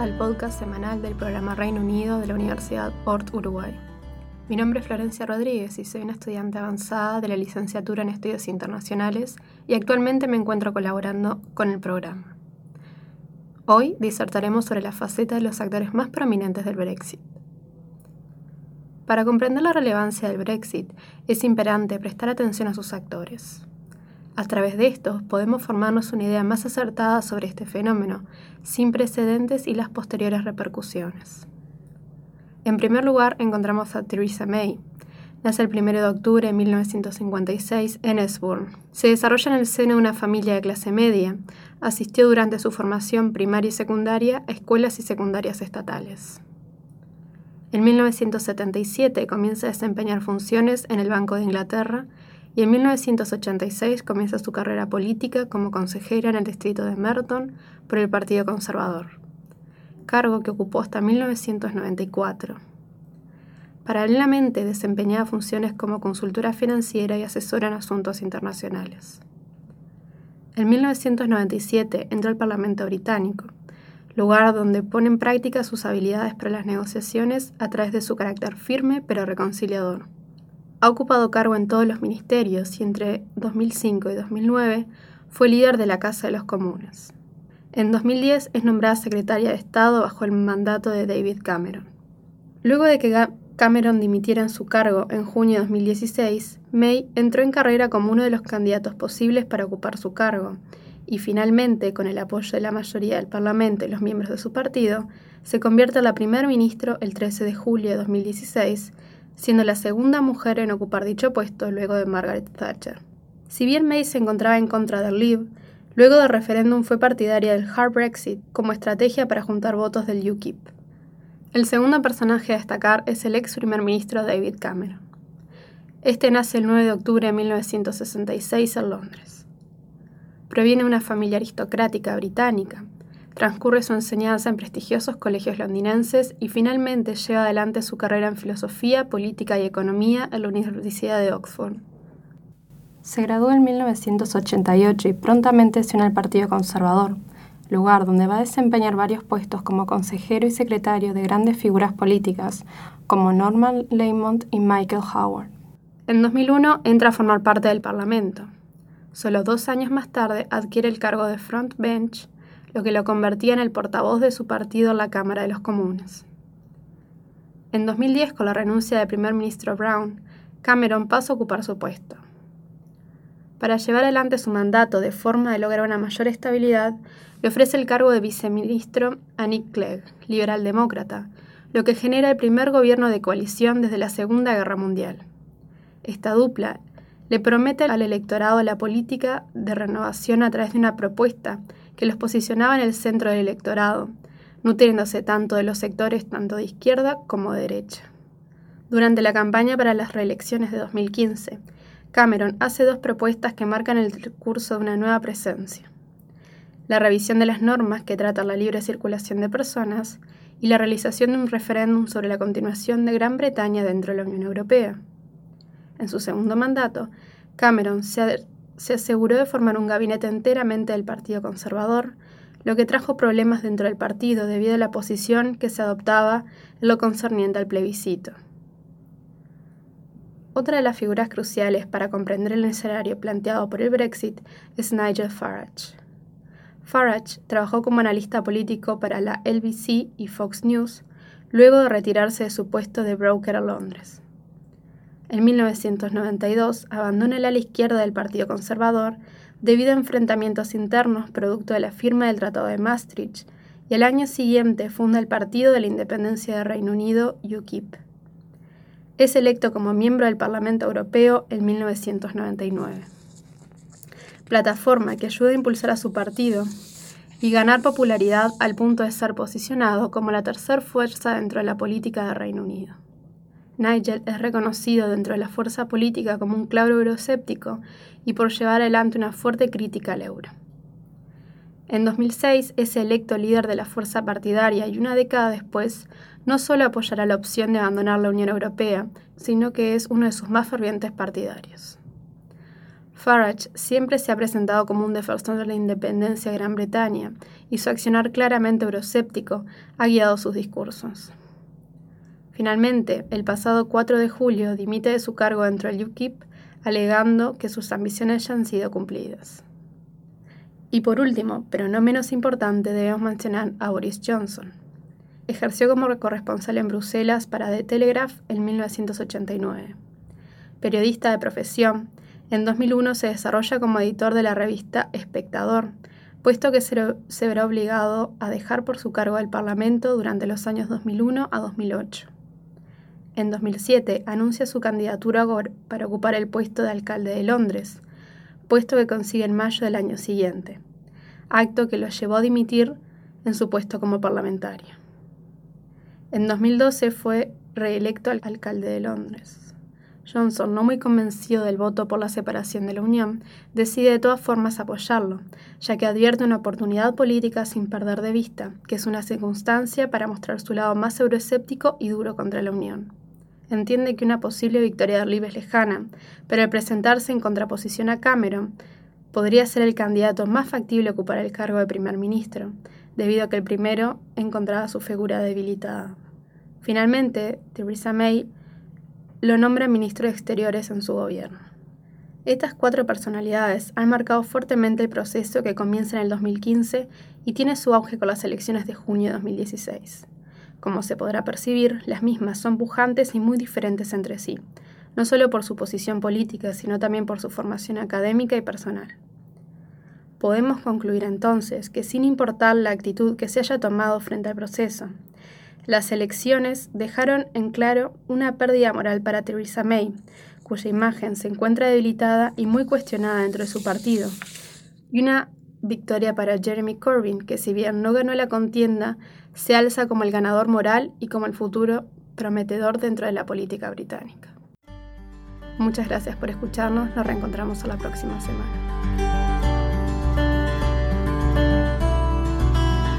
al podcast semanal del programa Reino Unido de la Universidad Port Uruguay. Mi nombre es Florencia Rodríguez y soy una estudiante avanzada de la licenciatura en Estudios Internacionales y actualmente me encuentro colaborando con el programa. Hoy disertaremos sobre la faceta de los actores más prominentes del Brexit. Para comprender la relevancia del Brexit, es imperante prestar atención a sus actores. A través de estos podemos formarnos una idea más acertada sobre este fenómeno, sin precedentes y las posteriores repercusiones. En primer lugar, encontramos a Theresa May. Nace el 1 de octubre de 1956 en Esburn. Se desarrolla en el seno de una familia de clase media. Asistió durante su formación primaria y secundaria a escuelas y secundarias estatales. En 1977 comienza a desempeñar funciones en el Banco de Inglaterra y en 1986 comienza su carrera política como consejera en el distrito de Merton por el Partido Conservador, cargo que ocupó hasta 1994. Paralelamente desempeñaba funciones como consultora financiera y asesora en asuntos internacionales. En 1997 entró al Parlamento británico, lugar donde pone en práctica sus habilidades para las negociaciones a través de su carácter firme pero reconciliador. Ha ocupado cargo en todos los ministerios y entre 2005 y 2009 fue líder de la Casa de los Comunes. En 2010 es nombrada secretaria de Estado bajo el mandato de David Cameron. Luego de que Cameron dimitiera en su cargo en junio de 2016, May entró en carrera como uno de los candidatos posibles para ocupar su cargo, y finalmente, con el apoyo de la mayoría del Parlamento y los miembros de su partido, se convierte en la primer ministro el 13 de julio de 2016 siendo la segunda mujer en ocupar dicho puesto luego de Margaret Thatcher. Si bien May se encontraba en contra del Leave, luego del referéndum fue partidaria del hard Brexit como estrategia para juntar votos del UKIP. El segundo personaje a destacar es el ex primer ministro David Cameron. Este nace el 9 de octubre de 1966 en Londres. Proviene de una familia aristocrática británica, Transcurre su enseñanza en prestigiosos colegios londinenses y finalmente lleva adelante su carrera en filosofía, política y economía en la Universidad de Oxford. Se graduó en 1988 y prontamente se une al Partido Conservador, lugar donde va a desempeñar varios puestos como consejero y secretario de grandes figuras políticas como Norman Lamont y Michael Howard. En 2001 entra a formar parte del Parlamento. Solo dos años más tarde adquiere el cargo de front bench lo que lo convertía en el portavoz de su partido en la Cámara de los Comunes. En 2010, con la renuncia del primer ministro Brown, Cameron pasó a ocupar su puesto. Para llevar adelante su mandato de forma de lograr una mayor estabilidad, le ofrece el cargo de viceministro a Nick Clegg, liberal demócrata, lo que genera el primer gobierno de coalición desde la Segunda Guerra Mundial. Esta dupla le promete al electorado la política de renovación a través de una propuesta que los posicionaba en el centro del electorado, nutriéndose tanto de los sectores tanto de izquierda como de derecha. Durante la campaña para las reelecciones de 2015, Cameron hace dos propuestas que marcan el curso de una nueva presencia. La revisión de las normas que tratan la libre circulación de personas y la realización de un referéndum sobre la continuación de Gran Bretaña dentro de la Unión Europea. En su segundo mandato, Cameron se se aseguró de formar un gabinete enteramente del Partido Conservador, lo que trajo problemas dentro del partido debido a la posición que se adoptaba en lo concerniente al plebiscito. Otra de las figuras cruciales para comprender el escenario planteado por el Brexit es Nigel Farage. Farage trabajó como analista político para la LBC y Fox News, luego de retirarse de su puesto de broker a Londres. En 1992 abandona el ala izquierda del Partido Conservador debido a enfrentamientos internos producto de la firma del Tratado de Maastricht y al año siguiente funda el Partido de la Independencia de Reino Unido, UKIP. Es electo como miembro del Parlamento Europeo en 1999. Plataforma que ayuda a impulsar a su partido y ganar popularidad al punto de ser posicionado como la tercera fuerza dentro de la política de Reino Unido. Nigel es reconocido dentro de la fuerza política como un claro euroscéptico y por llevar adelante una fuerte crítica al euro. En 2006 es electo líder de la fuerza partidaria y una década después no solo apoyará la opción de abandonar la Unión Europea, sino que es uno de sus más fervientes partidarios. Farage siempre se ha presentado como un defensor de la independencia de Gran Bretaña y su accionar claramente euroscéptico ha guiado sus discursos. Finalmente, el pasado 4 de julio dimite de su cargo dentro del UKIP alegando que sus ambiciones ya han sido cumplidas. Y por último, pero no menos importante, debemos mencionar a Boris Johnson. Ejerció como corresponsal en Bruselas para The Telegraph en 1989. Periodista de profesión, en 2001 se desarrolla como editor de la revista Espectador, puesto que se verá obligado a dejar por su cargo al Parlamento durante los años 2001 a 2008. En 2007 anuncia su candidatura para ocupar el puesto de alcalde de Londres, puesto que consigue en mayo del año siguiente, acto que lo llevó a dimitir en su puesto como parlamentario. En 2012 fue reelecto alcalde de Londres. Johnson, no muy convencido del voto por la separación de la Unión, decide de todas formas apoyarlo, ya que advierte una oportunidad política sin perder de vista, que es una circunstancia para mostrar su lado más euroescéptico y duro contra la Unión entiende que una posible victoria de Olive es lejana, pero al presentarse en contraposición a Cameron, podría ser el candidato más factible a ocupar el cargo de primer ministro, debido a que el primero encontraba su figura debilitada. Finalmente, Theresa May lo nombra ministro de Exteriores en su gobierno. Estas cuatro personalidades han marcado fuertemente el proceso que comienza en el 2015 y tiene su auge con las elecciones de junio de 2016. Como se podrá percibir, las mismas son pujantes y muy diferentes entre sí, no solo por su posición política, sino también por su formación académica y personal. Podemos concluir entonces que sin importar la actitud que se haya tomado frente al proceso, las elecciones dejaron en claro una pérdida moral para Theresa May, cuya imagen se encuentra debilitada y muy cuestionada dentro de su partido, y una victoria para Jeremy Corbyn, que si bien no ganó la contienda, se alza como el ganador moral y como el futuro prometedor dentro de la política británica. Muchas gracias por escucharnos, nos reencontramos la próxima semana.